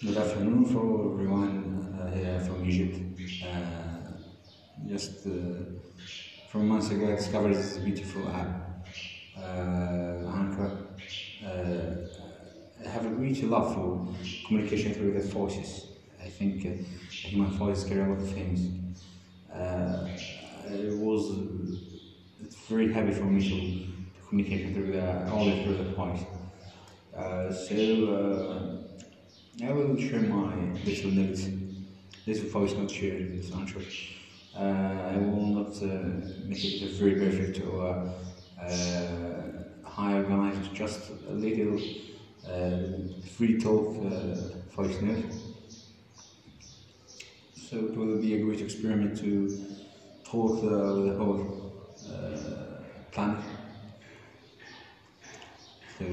Good afternoon for everyone uh, here from Egypt. Uh, just uh, from months ago, I discovered this beautiful app, uh, Anchor. Uh, I have a great love for communication through the voices. I think uh, human voice carry a lot of things. Uh, it was very happy for me to, to communicate through the only through the voice. So. I will share my little notes. This voice is not shared in this intro. Uh, I will not uh, make it very perfect or uh, uh, high organized, just a little free talk voice note. So it will be a great experiment to talk the, the whole planet. So.